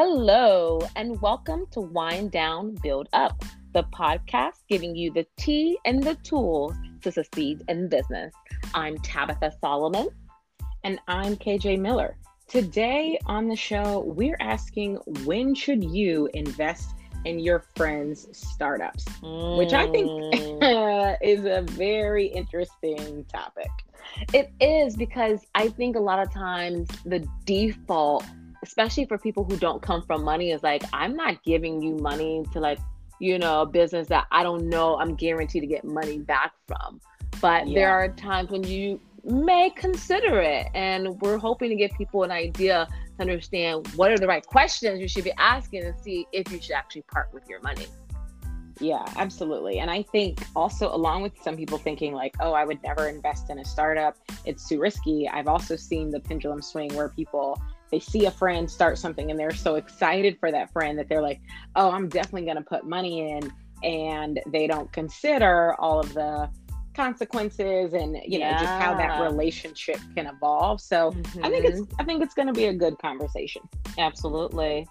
Hello, and welcome to Wind Down, Build Up, the podcast giving you the tea and the tools to succeed in business. I'm Tabitha Solomon. And I'm KJ Miller. Today on the show, we're asking when should you invest in your friends' startups, mm. which I think mm. is a very interesting topic. It is because I think a lot of times the default especially for people who don't come from money is like i'm not giving you money to like you know a business that i don't know i'm guaranteed to get money back from but yeah. there are times when you may consider it and we're hoping to give people an idea to understand what are the right questions you should be asking and see if you should actually part with your money yeah, absolutely. And I think also, along with some people thinking, like, oh, I would never invest in a startup, it's too risky. I've also seen the pendulum swing where people they see a friend start something and they're so excited for that friend that they're like, oh, I'm definitely going to put money in. And they don't consider all of the consequences and you yeah. know just how that relationship can evolve so mm-hmm. i think it's i think it's going to be a good conversation absolutely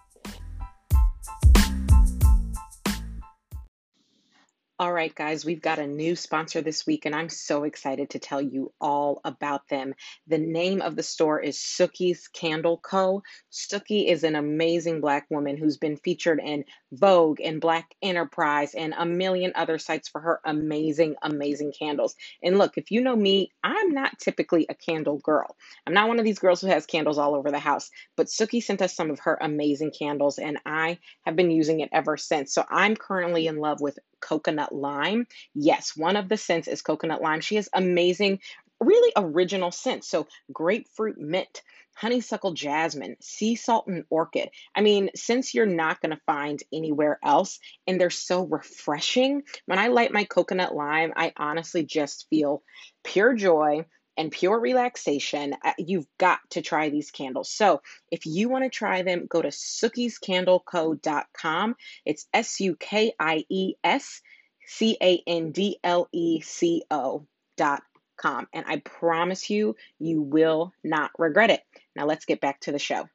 All right, guys, we've got a new sponsor this week, and I'm so excited to tell you all about them. The name of the store is Sukie's Candle Co. Sukie is an amazing Black woman who's been featured in Vogue and Black Enterprise and a million other sites for her amazing, amazing candles. And look, if you know me, I'm not typically a candle girl. I'm not one of these girls who has candles all over the house, but Sookie sent us some of her amazing candles, and I have been using it ever since. So I'm currently in love with coconut lime. Yes, one of the scents is coconut lime. She has amazing, really original scents. So grapefruit mint, honeysuckle jasmine, sea salt and orchid. I mean, since you're not going to find anywhere else and they're so refreshing, when I light my coconut lime, I honestly just feel pure joy and pure relaxation, uh, you've got to try these candles. So if you want to try them, go to sukiescandleco.com. It's S U K I E S C A N D L E C O dot com. And I promise you, you will not regret it. Now let's get back to the show.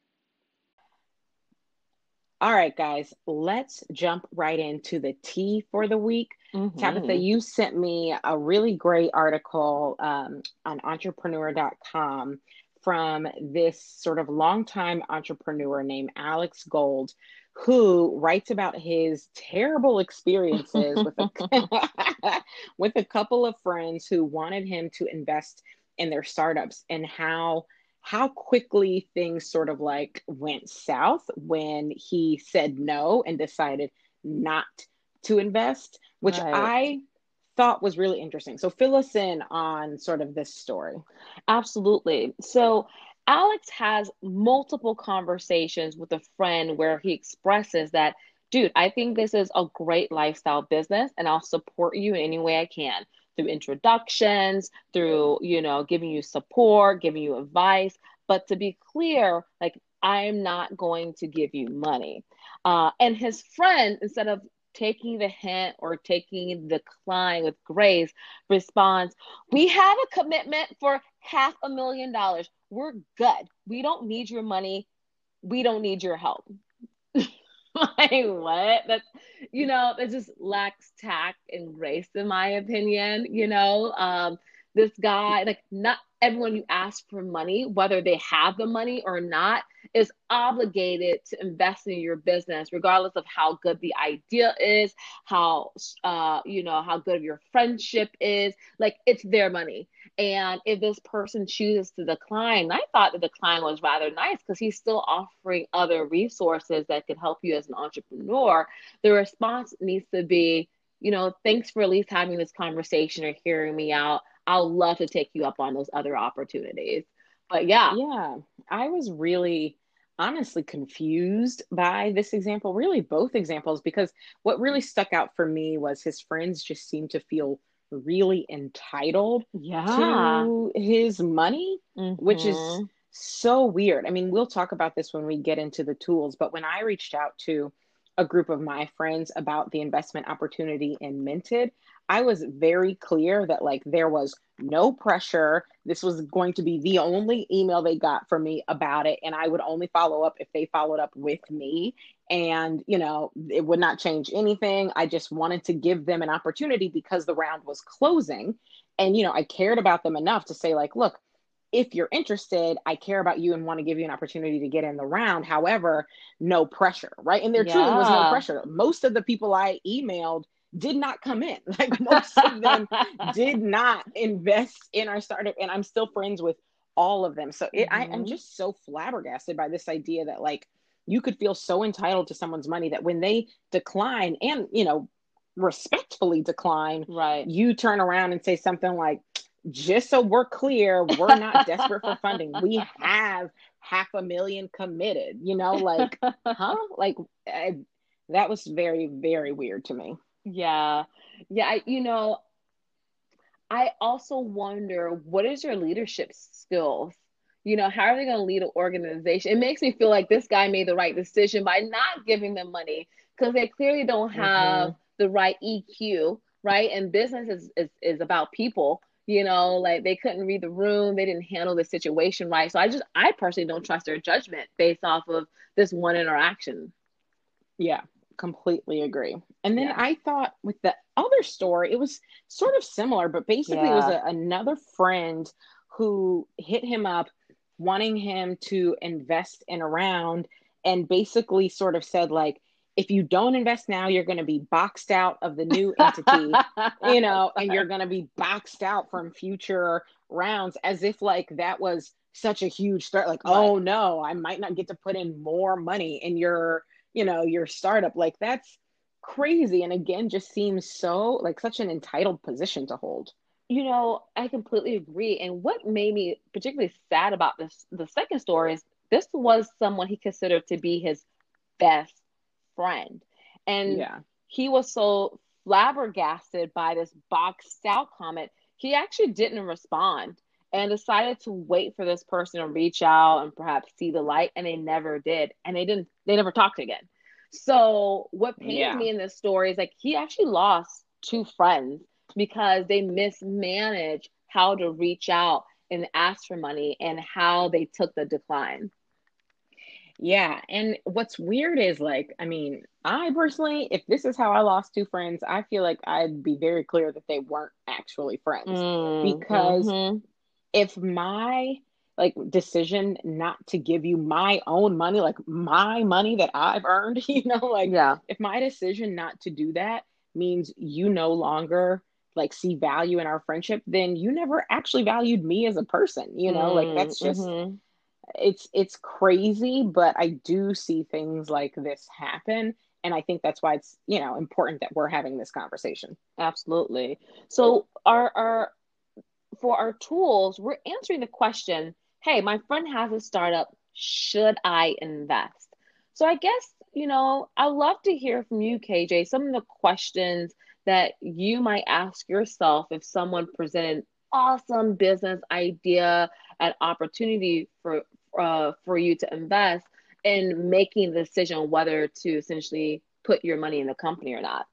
All right, guys, let's jump right into the tea for the week. Mm-hmm. Tabitha, you sent me a really great article um, on entrepreneur.com from this sort of longtime entrepreneur named Alex Gold, who writes about his terrible experiences with a, with a couple of friends who wanted him to invest in their startups and how how quickly things sort of like went south when he said no and decided not to invest, which right. I thought was really interesting. So fill us in on sort of this story. Absolutely. So Alex has multiple conversations with a friend where he expresses that, dude, I think this is a great lifestyle business and I'll support you in any way I can through introductions, through, you know, giving you support, giving you advice. But to be clear, like, I'm not going to give you money. Uh, and his friend, instead of taking the hint or taking the decline with grace, responds, We have a commitment for half a million dollars. We're good. We don't need your money. We don't need your help. like what? That's you know that just lacks tact and grace in my opinion you know? Um this guy like not everyone you ask for money whether they have the money or not is obligated to invest in your business regardless of how good the idea is how uh you know how good your friendship is. Like it's their money and if this person chooses to decline, I thought the decline was rather nice because he's still offering other resources that could help you as an entrepreneur. The response needs to be, you know, thanks for at least having this conversation or hearing me out. I'll love to take you up on those other opportunities. But yeah. Yeah. I was really honestly confused by this example, really both examples, because what really stuck out for me was his friends just seemed to feel really entitled yeah. to his money, mm-hmm. which is so weird. I mean, we'll talk about this when we get into the tools, but when I reached out to a group of my friends about the investment opportunity in Mented, I was very clear that like there was no pressure. This was going to be the only email they got from me about it. And I would only follow up if they followed up with me. And, you know, it would not change anything. I just wanted to give them an opportunity because the round was closing. And, you know, I cared about them enough to say, like, look, if you're interested, I care about you and want to give you an opportunity to get in the round. However, no pressure, right? And there yeah. truly was no pressure. Most of the people I emailed did not come in. Like most of them did not invest in our startup. And I'm still friends with all of them. So it, mm-hmm. I, I'm just so flabbergasted by this idea that like you could feel so entitled to someone's money that when they decline and, you know, respectfully decline, right, you turn around and say something like, just so we're clear, we're not desperate for funding. We have half a million committed, you know, like, huh? Like, I, that was very, very weird to me. Yeah. Yeah. I, you know, I also wonder what is your leadership skills? You know, how are they going to lead an organization? It makes me feel like this guy made the right decision by not giving them money because they clearly don't have mm-hmm. the right EQ, right? And business is, is, is about people you know like they couldn't read the room they didn't handle the situation right so i just i personally don't trust their judgment based off of this one interaction yeah completely agree and then yeah. i thought with the other story it was sort of similar but basically yeah. it was a, another friend who hit him up wanting him to invest in a round and basically sort of said like if you don't invest now, you're going to be boxed out of the new entity, you know, and you're going to be boxed out from future rounds as if like that was such a huge start. Like, right. oh no, I might not get to put in more money in your, you know, your startup. Like that's crazy. And again, just seems so like such an entitled position to hold. You know, I completely agree. And what made me particularly sad about this, the second story is this was someone he considered to be his best friend. And yeah. he was so flabbergasted by this boxed out comment, he actually didn't respond and decided to wait for this person to reach out and perhaps see the light and they never did and they didn't they never talked again so what pains yeah. me in this story is like he actually lost two friends because they mismanaged how to reach out and ask for money and how they took the decline yeah. And what's weird is like, I mean, I personally, if this is how I lost two friends, I feel like I'd be very clear that they weren't actually friends. Mm, because mm-hmm. if my like decision not to give you my own money, like my money that I've earned, you know, like yeah. if my decision not to do that means you no longer like see value in our friendship, then you never actually valued me as a person, you know, mm, like that's just mm-hmm it's it's crazy, but I do see things like this happen. And I think that's why it's, you know, important that we're having this conversation. Absolutely. So our our for our tools, we're answering the question, hey, my friend has a startup, should I invest? So I guess, you know, I'd love to hear from you, KJ, some of the questions that you might ask yourself if someone presented awesome business idea and opportunity for uh, for you to invest in making the decision whether to essentially put your money in the company or not?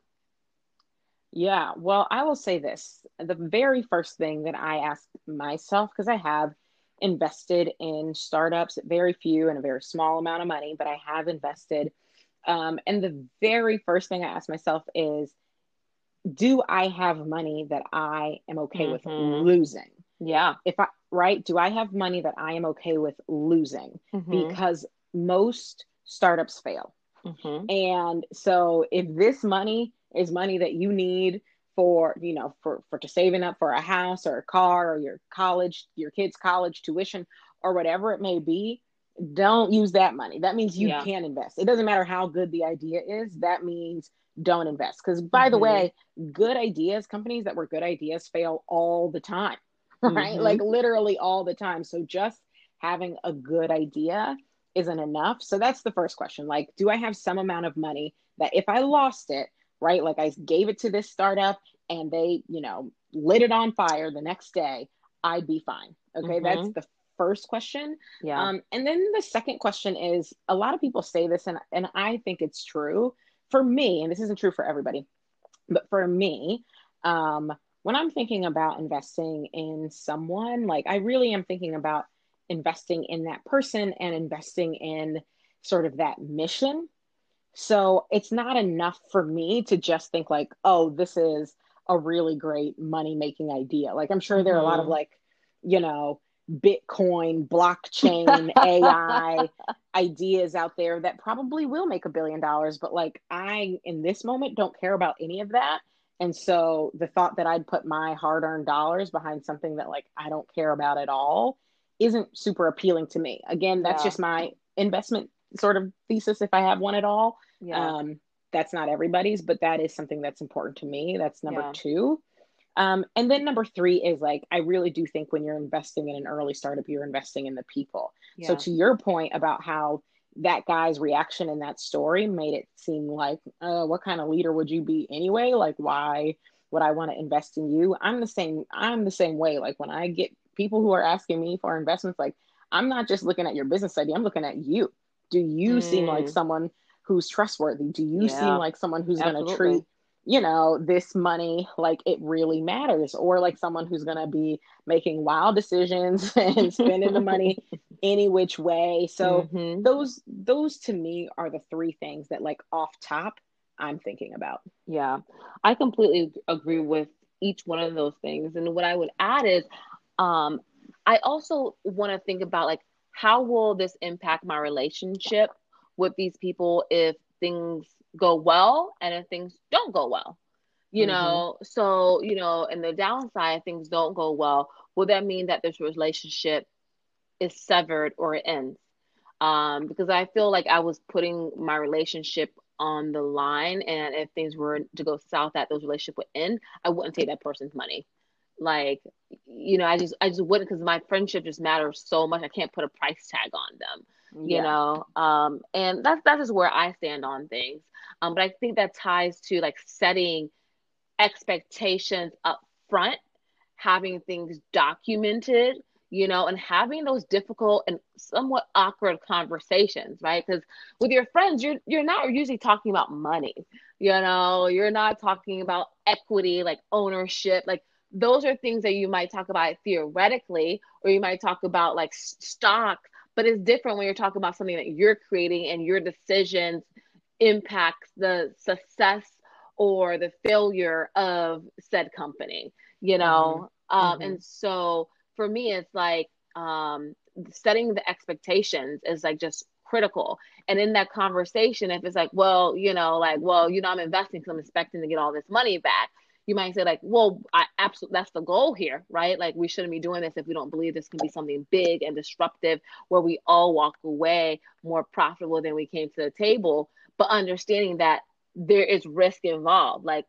Yeah, well, I will say this. The very first thing that I ask myself, because I have invested in startups, very few and a very small amount of money, but I have invested. Um, and the very first thing I ask myself is, do I have money that I am okay mm-hmm. with losing? Yeah. If I right, do I have money that I am okay with losing? Mm-hmm. Because most startups fail. Mm-hmm. And so if this money is money that you need for, you know, for for to saving up for a house or a car or your college, your kids' college tuition or whatever it may be, don't use that money. That means you yeah. can invest. It doesn't matter how good the idea is. That means don't invest. Because by mm-hmm. the way, good ideas, companies that were good ideas fail all the time. right? Mm-hmm. Like literally all the time. So just having a good idea isn't enough. So that's the first question. Like, do I have some amount of money that if I lost it, right? Like I gave it to this startup and they, you know, lit it on fire the next day, I'd be fine. Okay. Mm-hmm. That's the first question. Yeah. Um, and then the second question is a lot of people say this and, and I think it's true. For me, and this isn't true for everybody, but for me, um, when I'm thinking about investing in someone, like I really am thinking about investing in that person and investing in sort of that mission. So it's not enough for me to just think like, oh, this is a really great money making idea. Like I'm sure there are a lot of mm-hmm. like, you know, Bitcoin, blockchain, AI ideas out there that probably will make a billion dollars. But like, I, in this moment, don't care about any of that. And so the thought that I'd put my hard earned dollars behind something that like I don't care about at all isn't super appealing to me. Again, that's yeah. just my investment sort of thesis if I have one at all. Yeah. Um, that's not everybody's, but that is something that's important to me. That's number yeah. two. Um, and then number three is like, I really do think when you're investing in an early startup, you're investing in the people. Yeah. So to your point about how that guy's reaction in that story made it seem like, uh, what kind of leader would you be anyway? Like, why would I want to invest in you? I'm the same. I'm the same way. Like when I get people who are asking me for investments, like I'm not just looking at your business idea. I'm looking at you. Do you mm. seem like mm. someone who's trustworthy? Do you yeah. seem like someone who's going to treat you know, this money like it really matters, or like someone who's going to be making wild decisions and spending the money any which way. So mm-hmm. those those to me are the three things that like off top I'm thinking about. Yeah. I completely agree with each one of those things. And what I would add is um I also want to think about like how will this impact my relationship with these people if things go well and if things don't go well you mm-hmm. know so you know and the downside things don't go well will that mean that this relationship is severed or it ends. Um because i feel like i was putting my relationship on the line and if things were to go south that those relationship would end i wouldn't take that person's money. Like you know i just i just wouldn't because my friendship just matters so much i can't put a price tag on them you yeah. know? Um and that's that's just where i stand on things. Um but i think that ties to like setting expectations up front having things documented you know and having those difficult and somewhat awkward conversations right because with your friends you're you're not usually talking about money you know you're not talking about equity like ownership like those are things that you might talk about theoretically or you might talk about like stock but it's different when you're talking about something that you're creating and your decisions impact the success or the failure of said company you know mm-hmm. Um, mm-hmm. and so for me it's like um, setting the expectations is like just critical. And in that conversation if it's like well you know like well you know i'm investing because i'm expecting to get all this money back you might say like well i absolutely that's the goal here right? Like we shouldn't be doing this if we don't believe this can be something big and disruptive where we all walk away more profitable than we came to the table. But understanding that there is risk involved like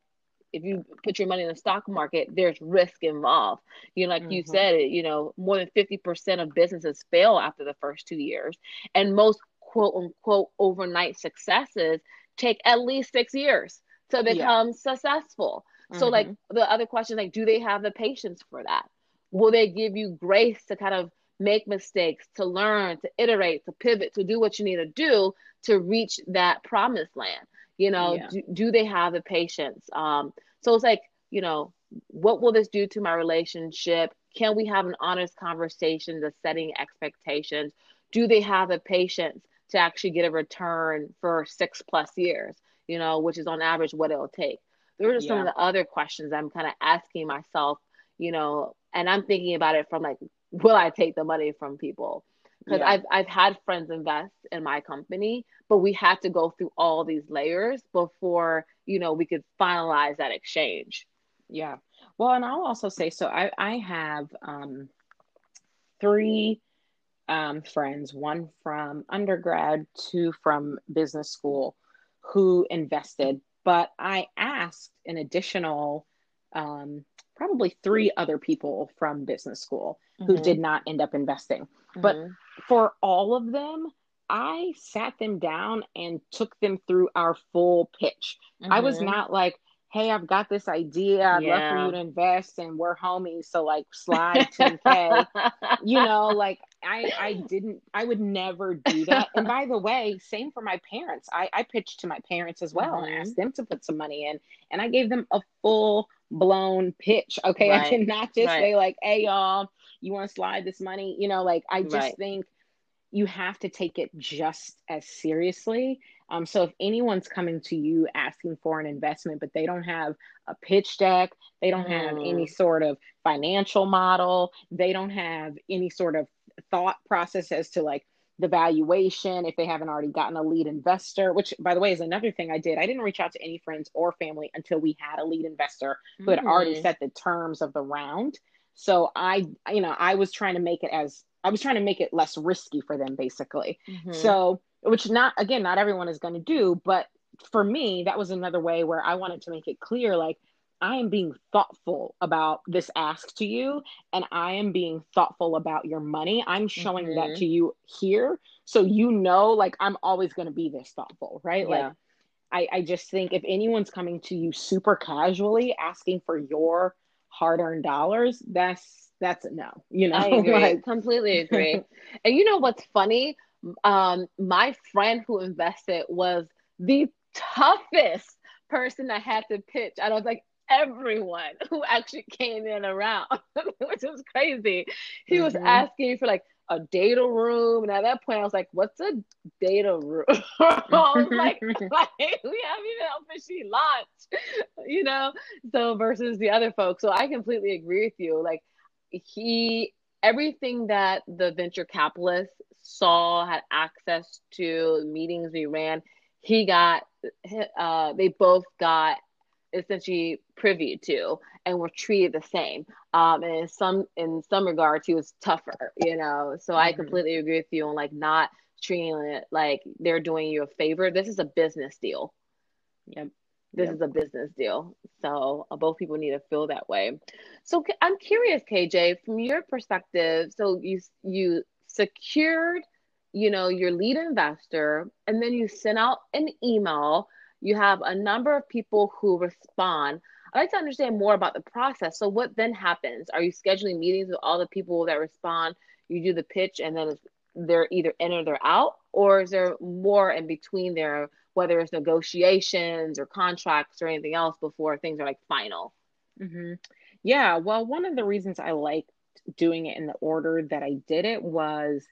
if you put your money in the stock market there's risk involved you know like mm-hmm. you said it you know more than 50% of businesses fail after the first two years and most quote unquote overnight successes take at least six years to become yeah. successful so mm-hmm. like the other question, like, do they have the patience for that? Will they give you grace to kind of make mistakes, to learn, to iterate, to pivot, to do what you need to do to reach that promised land? You know, yeah. do, do they have the patience? Um, so it's like, you know, what will this do to my relationship? Can we have an honest conversation, the setting expectations? Do they have the patience to actually get a return for six plus years? You know, which is on average what it'll take. Those are some of the other questions I'm kind of asking myself, you know, and I'm thinking about it from like, will I take the money from people? Because yeah. I've I've had friends invest in my company, but we had to go through all these layers before you know we could finalize that exchange. Yeah. Well, and I'll also say so. I I have um, three um, friends, one from undergrad, two from business school, who invested but I asked an additional, um, probably three other people from business school mm-hmm. who did not end up investing. Mm-hmm. But for all of them, I sat them down and took them through our full pitch. Mm-hmm. I was mm-hmm. not like, hey, I've got this idea. I'd yeah. love for you to invest and we're homies. So like slide 10K. you know, like I I didn't I would never do that. and by the way, same for my parents. I, I pitched to my parents as well mm-hmm. and asked them to put some money in. And I gave them a full blown pitch. Okay. Right. I did not just right. say like, hey y'all, you want to slide this money? You know, like I just right. think you have to take it just as seriously um, so if anyone's coming to you asking for an investment, but they don't have a pitch deck, they don't have any mm. sort of financial model, they don't have any sort of thought process as to like the valuation, if they haven't already gotten a lead investor, which by the way is another thing I did. I didn't reach out to any friends or family until we had a lead investor who had mm. already set the terms of the round. So I, you know, I was trying to make it as I was trying to make it less risky for them basically. Mm-hmm. So which not again not everyone is going to do but for me that was another way where i wanted to make it clear like i am being thoughtful about this ask to you and i am being thoughtful about your money i'm showing mm-hmm. that to you here so you know like i'm always going to be this thoughtful right yeah. like I, I just think if anyone's coming to you super casually asking for your hard-earned dollars that's that's a no you know i agree like, completely agree and you know what's funny um, my friend who invested was the toughest person I had to pitch. I was like everyone who actually came in around, which was crazy. He mm-hmm. was asking for like a data room, and at that point, I was like, "What's a data room?" I was like, like, "We haven't even officially launched," you know. So versus the other folks, so I completely agree with you. Like he everything that the venture capitalists saw, had access to meetings we ran, he got, uh, they both got essentially privy to and were treated the same. Um, and in some, in some regards, he was tougher, you know? So mm-hmm. I completely agree with you on like not treating it like they're doing you a favor. This is a business deal. Yep this yep. is a business deal. So uh, both people need to feel that way. So I'm curious, KJ, from your perspective. So you you secured, you know, your lead investor, and then you sent out an email. You have a number of people who respond. I'd like to understand more about the process. So what then happens? Are you scheduling meetings with all the people that respond? You do the pitch, and then they're either in or they're out, or is there more in between there? whether it's negotiations or contracts or anything else before things are like final. Mm-hmm. Yeah, well, one of the reasons I liked doing it in the order that I did it was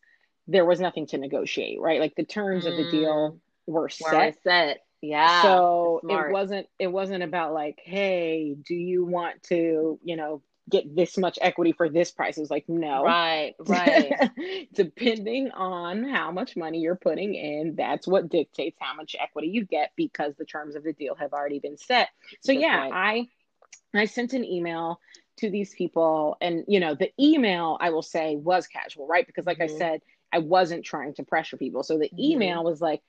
there was nothing to negotiate, right? Like the terms mm. of the deal mm. were set. set. Yeah. So it wasn't it wasn't about like, hey, do you want to, you know, get this much equity for this price. It was like, no. Right, right. Depending on how much money you're putting in, that's what dictates how much equity you get because the terms of the deal have already been set. So that's yeah, right. I I sent an email to these people and you know, the email I will say was casual, right? Because like mm-hmm. I said, I wasn't trying to pressure people. So the mm-hmm. email was like,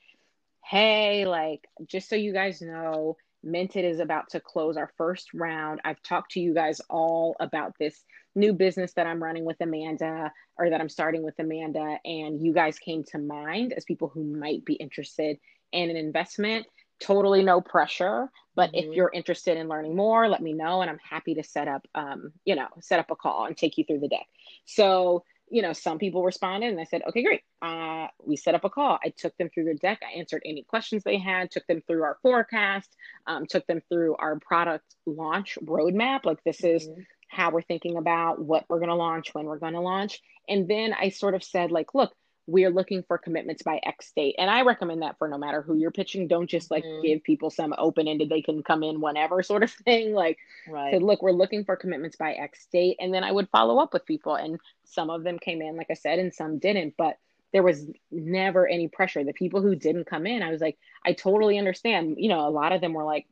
"Hey, like just so you guys know, Mented is about to close our first round. I've talked to you guys all about this new business that I'm running with Amanda or that I'm starting with Amanda, and you guys came to mind as people who might be interested in an investment. Totally no pressure, but mm-hmm. if you're interested in learning more, let me know, and I'm happy to set up, um, you know, set up a call and take you through the deck. So you know, some people responded and I said, okay, great. Uh, we set up a call. I took them through the deck. I answered any questions they had, took them through our forecast, um, took them through our product launch roadmap. Like, this is mm-hmm. how we're thinking about what we're going to launch, when we're going to launch. And then I sort of said, like, look, we're looking for commitments by X date. And I recommend that for no matter who you're pitching. Don't just like mm. give people some open ended, they can come in whenever sort of thing. Like, right. Said, look, we're looking for commitments by X date. And then I would follow up with people. And some of them came in, like I said, and some didn't. But there was never any pressure. The people who didn't come in, I was like, I totally understand. You know, a lot of them were like,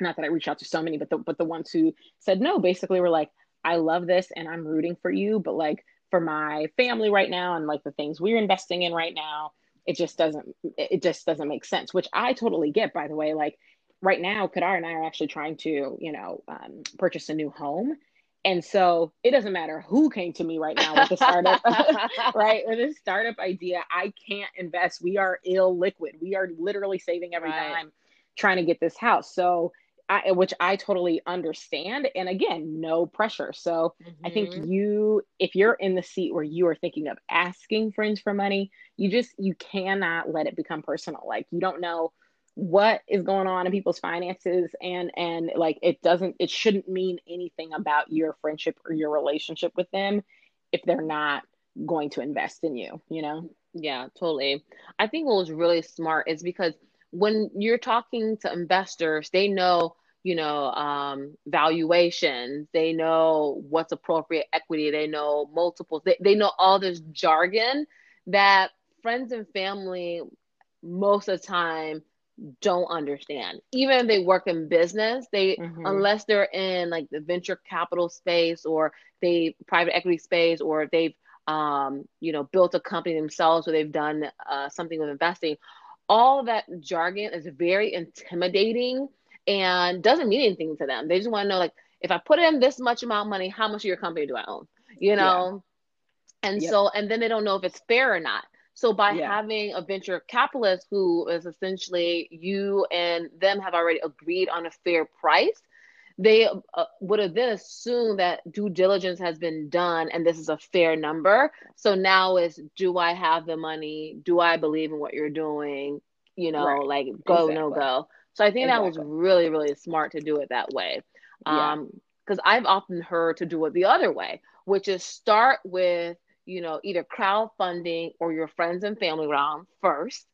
not that I reached out to so many, but the but the ones who said no basically were like, I love this and I'm rooting for you, but like for my family right now and like the things we're investing in right now it just doesn't it just doesn't make sense which i totally get by the way. Like right now kadar and i are actually trying to you know um, purchase a new home. And so it doesn't matter who came to me right now with the startup right? With this startup idea i can't invest. We are illiquid. We are literally saving every right. dime trying to get this house. So I, which I totally understand. And again, no pressure. So mm-hmm. I think mm-hmm. you, if you're in the seat where you are thinking of asking friends for money, you just, you cannot let it become personal. Like you don't know what is going on in people's finances and and like it doesn't it shouldn't mean anything about your friendship or your relationship with them if they're not going to invest in you you know yeah totally i think what was really smart is because when you're talking to investors they know you know um, valuations they know what's appropriate equity they know multiples they, they know all this jargon that friends and family most of the time don't understand. Even if they work in business, they mm-hmm. unless they're in like the venture capital space or they private equity space or they've um, you know built a company themselves or they've done uh, something with investing, all that jargon is very intimidating and doesn't mean anything to them. They just want to know like if I put in this much amount of money, how much of your company do I own? You know. Yeah. And yep. so, and then they don't know if it's fair or not. So by yeah. having a venture capitalist who is essentially you and them have already agreed on a fair price, they uh, would have then assumed that due diligence has been done and this is a fair number. So now is do I have the money? Do I believe in what you're doing? You know, right. like go exactly. no go. So I think exactly. that was really really smart to do it that way. Yeah. Um because I've often heard to do it the other way, which is start with you know, either crowdfunding or your friends and family round first.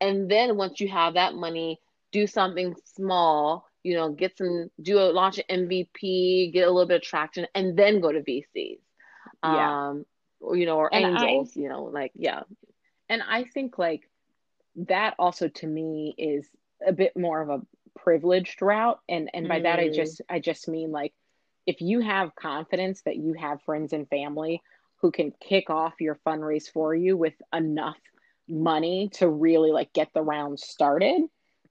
And then once you have that money, do something small, you know, get some, do a launch an MVP, get a little bit of traction, and then go to VCs. Yeah. Um, or, you know, or and angels, I, you know, like, yeah. And I think like that also to me is a bit more of a privileged route. And, and by mm. that, I mm. just, I just mean like, if you have confidence that you have friends and family who can kick off your fundraise for you with enough money to really like get the round started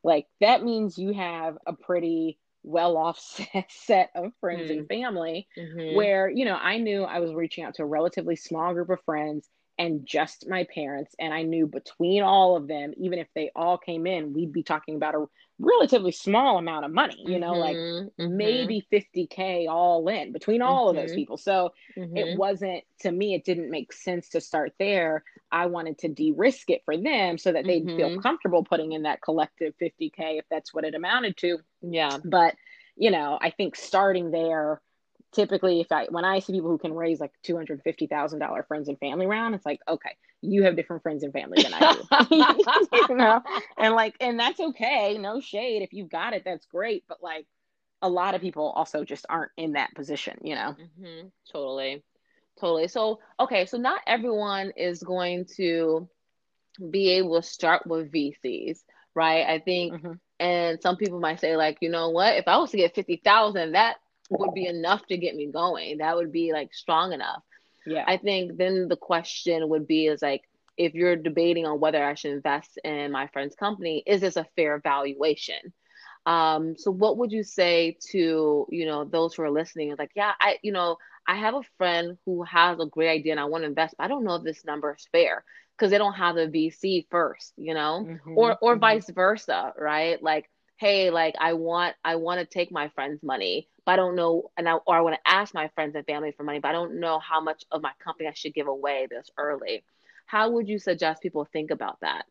like that means you have a pretty well off set of friends mm. and family mm-hmm. where you know i knew i was reaching out to a relatively small group of friends and just my parents. And I knew between all of them, even if they all came in, we'd be talking about a relatively small amount of money, you know, mm-hmm, like mm-hmm. maybe 50K all in between all mm-hmm. of those mm-hmm. people. So it mm-hmm. wasn't, to me, it didn't make sense to start there. I wanted to de risk it for them so that they'd feel mm-hmm. comfortable putting in that collective 50K if that's what it amounted to. Yeah. But, you know, I think starting there, typically if I when I see people who can raise like two hundred fifty thousand dollar friends and family round, it's like okay, you have different friends and family than I do, you know, and like and that's okay, no shade. If you've got it, that's great. But like a lot of people also just aren't in that position, you know. Mm-hmm. Totally, totally. So okay, so not everyone is going to be able to start with VCs, right? I think. Mm-hmm. And some people might say, like, you know what? If I was to get fifty thousand, that would be enough to get me going. That would be like strong enough. Yeah. I think then the question would be is like if you're debating on whether I should invest in my friend's company, is this a fair valuation? Um, so what would you say to, you know, those who are listening? Like, yeah, I, you know, I have a friend who has a great idea and I want to invest, but I don't know if this number is fair because they don't have the VC first, you know, mm-hmm, or or mm-hmm. vice versa, right? Like, hey, like I want I want to take my friend's money, but I don't know, and I, or I want to ask my friends and family for money, but I don't know how much of my company I should give away this early. How would you suggest people think about that?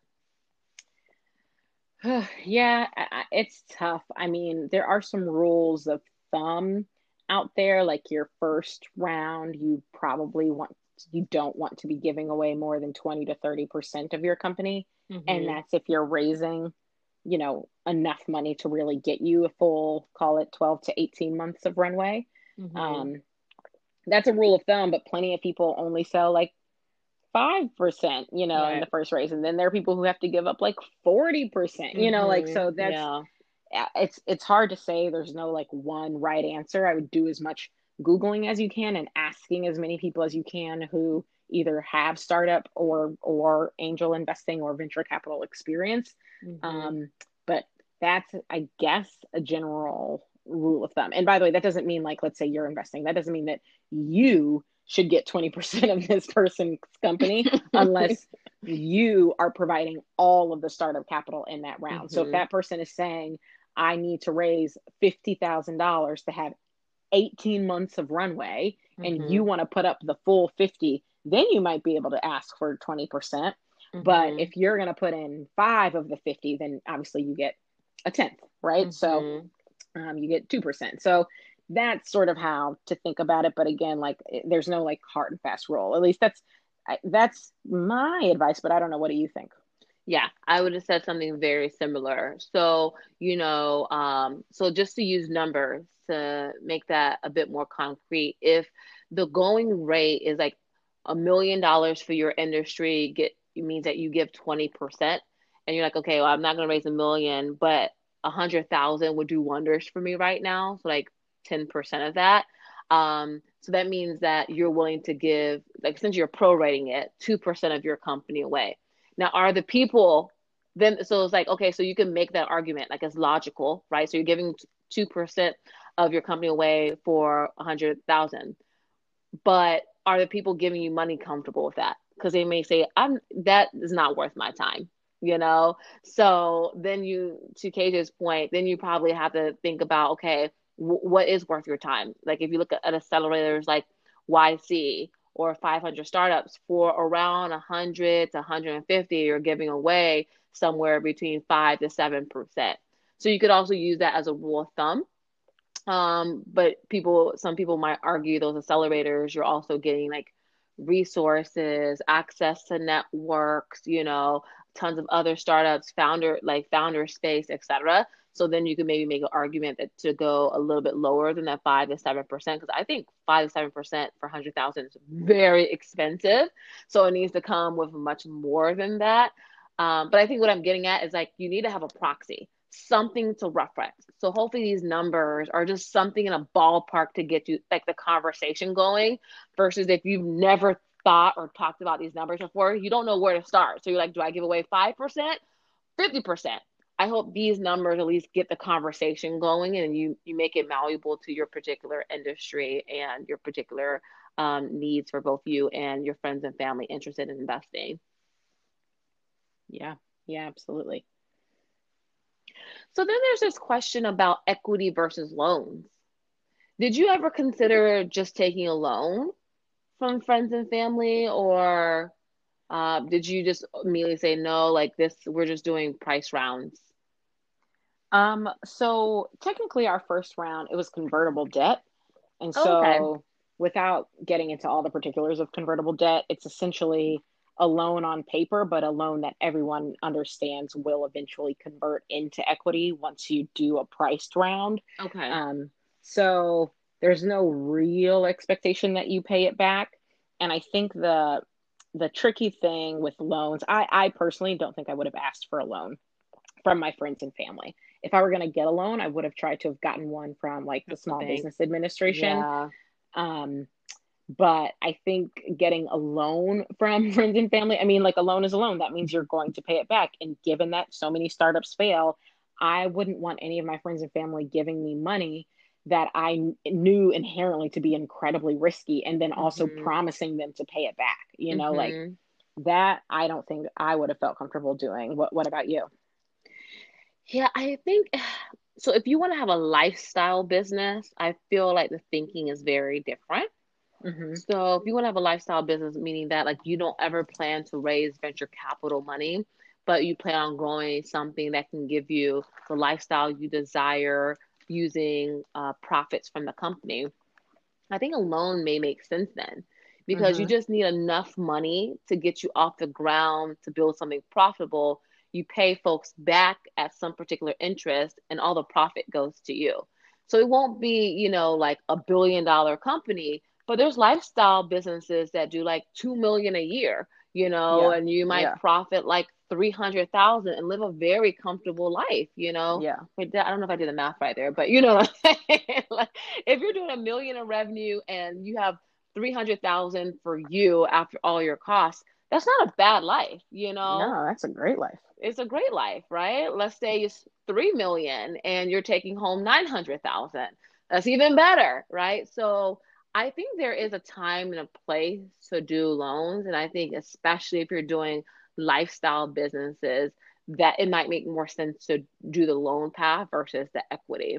yeah, it's tough. I mean, there are some rules of thumb out there. Like your first round, you probably want you don't want to be giving away more than 20 to 30 percent of your company mm-hmm. and that's if you're raising you know enough money to really get you a full call it 12 to 18 months of runway mm-hmm. um, that's a rule of thumb but plenty of people only sell like 5% you know right. in the first raise and then there are people who have to give up like 40% you mm-hmm. know like so mm-hmm. that's yeah. it's it's hard to say there's no like one right answer i would do as much googling as you can and asking as many people as you can who either have startup or or angel investing or venture capital experience mm-hmm. um, but that's i guess a general rule of thumb and by the way that doesn't mean like let's say you're investing that doesn't mean that you should get 20% of this person's company unless you are providing all of the startup capital in that round mm-hmm. so if mm-hmm. that person is saying I need to raise $50,000 to have 18 months of runway mm-hmm. and you want to put up the full 50, then you might be able to ask for 20%. percent mm hmm But if you're going to put in five of the 50, then obviously you get a tenth, right? Mm-hmm. So um, you get 2%. So that's sort of how to think about it. But again, like there's no like hard and fast rule. At least that's that's my advice. But I don't know. What do you think? Yeah, I would have said something very similar. So, you know, um, so just to use numbers to make that a bit more concrete, if the going rate is like a million dollars for your industry, get means that you give 20%, and you're like, okay, well, I'm not gonna raise a million, but a hundred thousand would do wonders for me right now. So like 10% of that. Um, so that means that you're willing to give, like, since you're prorating it, 2% of your company away. Now, are the people then? So it's like, okay, so you can make that argument, like, it's logical, right? So you're giving 2% of your company away for a 100,000. But are the people giving you money comfortable with that? Because they may say, I'm that is not worth my time, you know? So then you, to KJ's point, then you probably have to think about, okay, w- what is worth your time? Like if you look at, at accelerators like YC or 500 startups for around 100 to 150 you're giving away somewhere between 5 to 7% so you could also use that as a rule of thumb um, but people some people might argue those accelerators you're also getting like resources access to networks you know tons of other startups founder like founder space etc so then you can maybe make an argument that to go a little bit lower than that five to seven percent because I think five to seven percent for hundred thousand is very expensive. So it needs to come with much more than that. Um, but I think what I'm getting at is like you need to have a proxy, something to reference. So hopefully these numbers are just something in a ballpark to get you like the conversation going. Versus if you've never thought or talked about these numbers before, you don't know where to start. So you're like, do I give away five percent? 50%. I hope these numbers at least get the conversation going and you you make it malleable to your particular industry and your particular um, needs for both you and your friends and family interested in investing. Yeah, yeah, absolutely. So then there's this question about equity versus loans. Did you ever consider just taking a loan from friends and family or uh, did you just immediately say no like this we're just doing price rounds um, so technically our first round it was convertible debt. And so okay. without getting into all the particulars of convertible debt, it's essentially a loan on paper, but a loan that everyone understands will eventually convert into equity once you do a priced round. Okay. Um, so there's no real expectation that you pay it back. And I think the the tricky thing with loans, I, I personally don't think I would have asked for a loan from my friends and family if I were going to get a loan, I would have tried to have gotten one from like the Small Business Administration. Yeah. Um, but I think getting a loan from friends and family, I mean, like a loan is a loan. That means you're going to pay it back. And given that so many startups fail, I wouldn't want any of my friends and family giving me money that I knew inherently to be incredibly risky and then also mm-hmm. promising them to pay it back. You know, mm-hmm. like that I don't think I would have felt comfortable doing. What what about you? Yeah, I think so. If you want to have a lifestyle business, I feel like the thinking is very different. Mm-hmm. So if you want to have a lifestyle business, meaning that like you don't ever plan to raise venture capital money, but you plan on growing something that can give you the lifestyle you desire using uh, profits from the company, I think a loan may make sense then because mm-hmm. you just need enough money to get you off the ground to build something profitable you pay folks back at some particular interest and all the profit goes to you. So it won't be, you know, like a billion dollar company, but there's lifestyle businesses that do like 2 million a year, you know, yeah. and you might yeah. profit like 300,000 and live a very comfortable life, you know? Yeah. I don't know if I did the math right there, but you know like if you're doing a million in revenue and you have 300,000 for you after all your costs, that's not a bad life, you know? No, that's a great life it's a great life, right? Let's say it's three million and you're taking home nine hundred thousand. That's even better, right? So I think there is a time and a place to do loans, and I think especially if you're doing lifestyle businesses, that it might make more sense to do the loan path versus the equity.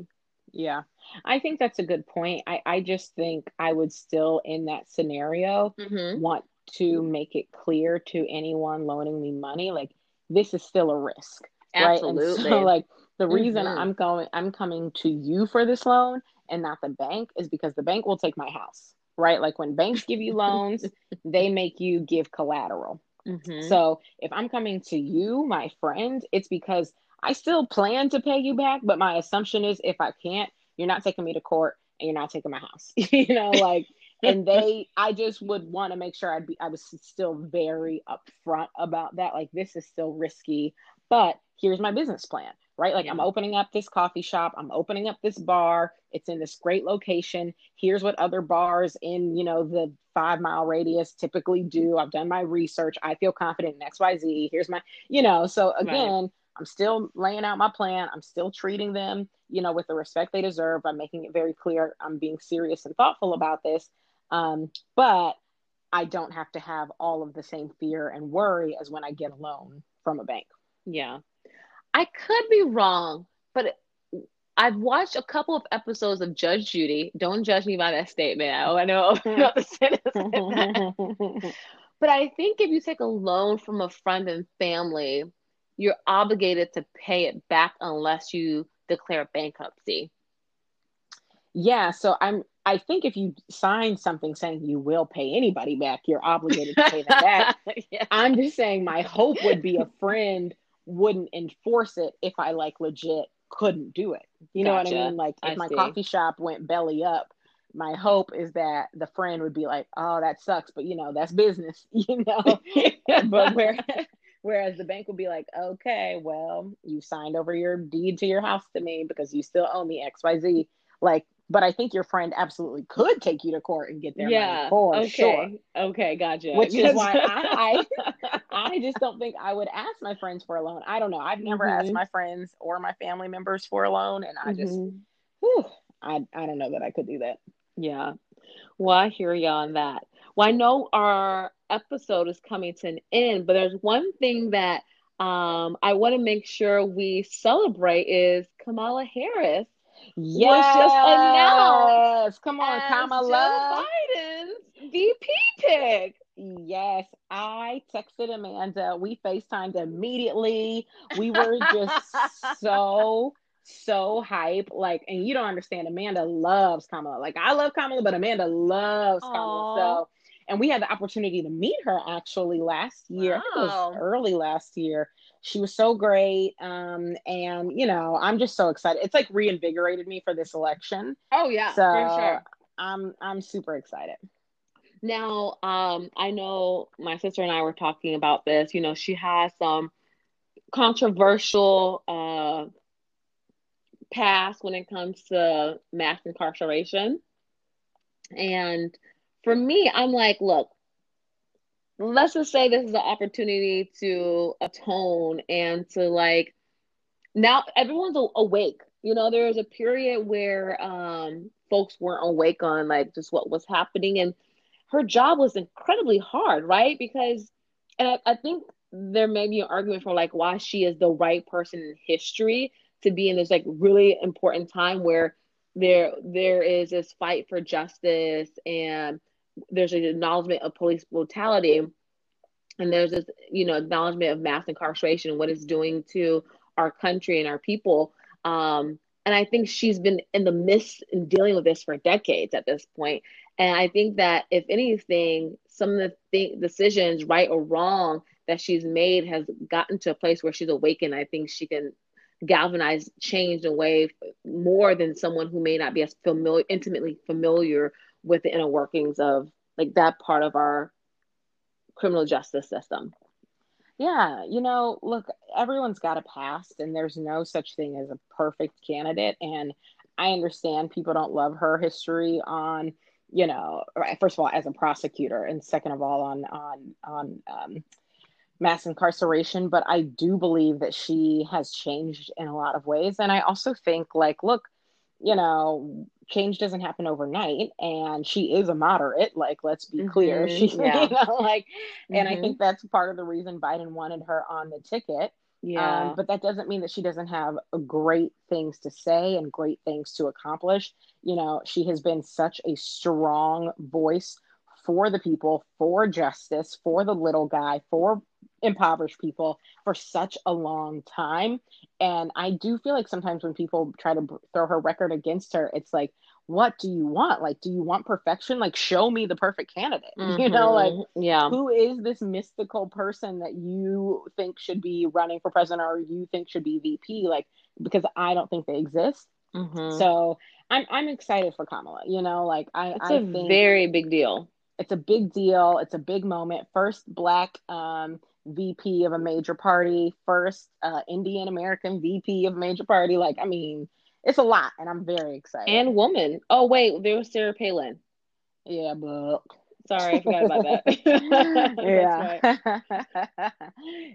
Yeah, I think that's a good point. I, I just think I would still, in that scenario, mm-hmm. want to make it clear to anyone loaning me money, like this is still a risk, Absolutely. right? And so, like the reason mm-hmm. I'm going, I'm coming to you for this loan and not the bank is because the bank will take my house, right? Like when banks give you loans, they make you give collateral. Mm-hmm. So if I'm coming to you, my friend, it's because I still plan to pay you back, but my assumption is if I can't, you're not taking me to court and you're not taking my house. you know, like and they I just would want to make sure I'd be I was still very upfront about that. Like this is still risky, but here's my business plan, right? Like yeah. I'm opening up this coffee shop, I'm opening up this bar. It's in this great location. Here's what other bars in, you know, the five mile radius typically do. I've done my research. I feel confident in XYZ. Here's my, you know, so again, right. I'm still laying out my plan. I'm still treating them, you know, with the respect they deserve by making it very clear I'm being serious and thoughtful about this. Um, but I don't have to have all of the same fear and worry as when I get a loan from a bank. Yeah. I could be wrong, but I've watched a couple of episodes of Judge Judy. Don't judge me by that statement. Oh, I know not the sentence. but I think if you take a loan from a friend and family, you're obligated to pay it back unless you declare bankruptcy. Yeah, so I'm I think if you sign something saying you will pay anybody back, you're obligated to pay them back. yeah. I'm just saying my hope would be a friend wouldn't enforce it if I like legit couldn't do it. You know gotcha. what I mean? Like if I my see. coffee shop went belly up, my hope is that the friend would be like, "Oh, that sucks, but you know, that's business." You know, but where whereas the bank would be like, "Okay, well, you signed over your deed to your house to me because you still owe me X, Y, Z." Like but I think your friend absolutely could take you to court and get their yeah, money for okay. sure. Okay, gotcha. Which is why I, I, I just don't think I would ask my friends for a loan. I don't know. I've never mm-hmm. asked my friends or my family members for a loan, and I just, mm-hmm. whew, I I don't know that I could do that. Yeah. Well, I hear you on that. Well, I know our episode is coming to an end, but there's one thing that um, I want to make sure we celebrate is Kamala Harris yes. was just announced. Come on, Kamala. Joe Biden's VP pick. Yes, I texted Amanda. We FaceTimed immediately. We were just so so hype. Like, and you don't understand. Amanda loves Kamala. Like, I love Kamala, but Amanda loves Aww. Kamala. So, and we had the opportunity to meet her actually last year. Wow. It was early last year she was so great um and you know i'm just so excited. It's like reinvigorated me for this election. Oh yeah so sure. I'm i'm super excited. Now um i know my sister and i were talking about this. You know she has some controversial uh past when it comes to mass incarceration. And for me i'm like look let's just say this is an opportunity to atone and to like now everyone's awake. You know there was a period where um folks weren't awake on like just what was happening and her job was incredibly hard right? Because and I, I think there may be an argument for like why she is the right person in history to be in this like really important time where there there is this fight for justice and there's an acknowledgement of police brutality and there's this you know acknowledgement of mass incarceration what it's doing to our country and our people. Um, and i think she's been in the midst in dealing with this for decades at this point. And i think that if anything some of the th- decisions right or wrong that she's made has gotten to a place where she's awakened. I think she can galvanize change in a way more than someone who may not be as familiar intimately familiar with the inner workings of like that part of our criminal justice system. Yeah, you know, look, everyone's got a past, and there's no such thing as a perfect candidate. And I understand people don't love her history on, you know, first of all, as a prosecutor, and second of all, on on on um, mass incarceration. But I do believe that she has changed in a lot of ways, and I also think, like, look, you know, change doesn't happen overnight and she is a moderate like let's be clear mm-hmm, she yeah. you know like mm-hmm. and i think mm-hmm. that's part of the reason biden wanted her on the ticket Yeah. Um, but that doesn't mean that she doesn't have great things to say and great things to accomplish. You know, she has been such a strong voice for the people, for justice, for the little guy, for impoverished people for such a long time. And I do feel like sometimes when people try to throw her record against her, it's like, what do you want? Like, do you want perfection? Like, show me the perfect candidate. Mm-hmm. You know, like, yeah, who is this mystical person that you think should be running for president or you think should be VP? Like, because I don't think they exist. Mm-hmm. So I'm I'm excited for Kamala. You know, like I, it's I a think very big deal. It's a big deal. It's a big moment. First black um, VP of a major party, first uh, Indian American VP of a major party. Like, I mean, it's a lot, and I'm very excited. And woman. Oh wait, there was Sarah Palin. Yeah, but sorry, I forgot about that. yeah.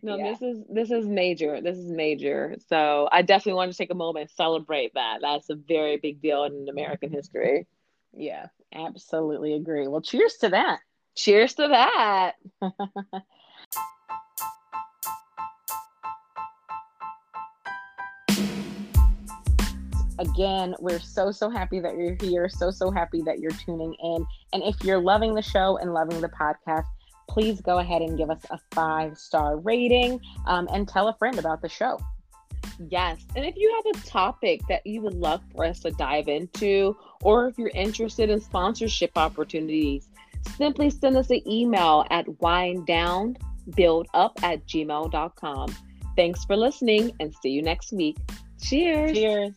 no, yeah. this is this is major. This is major. So I definitely want to take a moment and celebrate that. That's a very big deal in American history. Yeah, absolutely agree. Well, cheers to that. Cheers to that. Again, we're so, so happy that you're here. So, so happy that you're tuning in. And if you're loving the show and loving the podcast, please go ahead and give us a five star rating um, and tell a friend about the show. Yes. And if you have a topic that you would love for us to dive into, or if you're interested in sponsorship opportunities, simply send us an email at winedownbuildup at gmail.com. Thanks for listening and see you next week. Cheers. Cheers.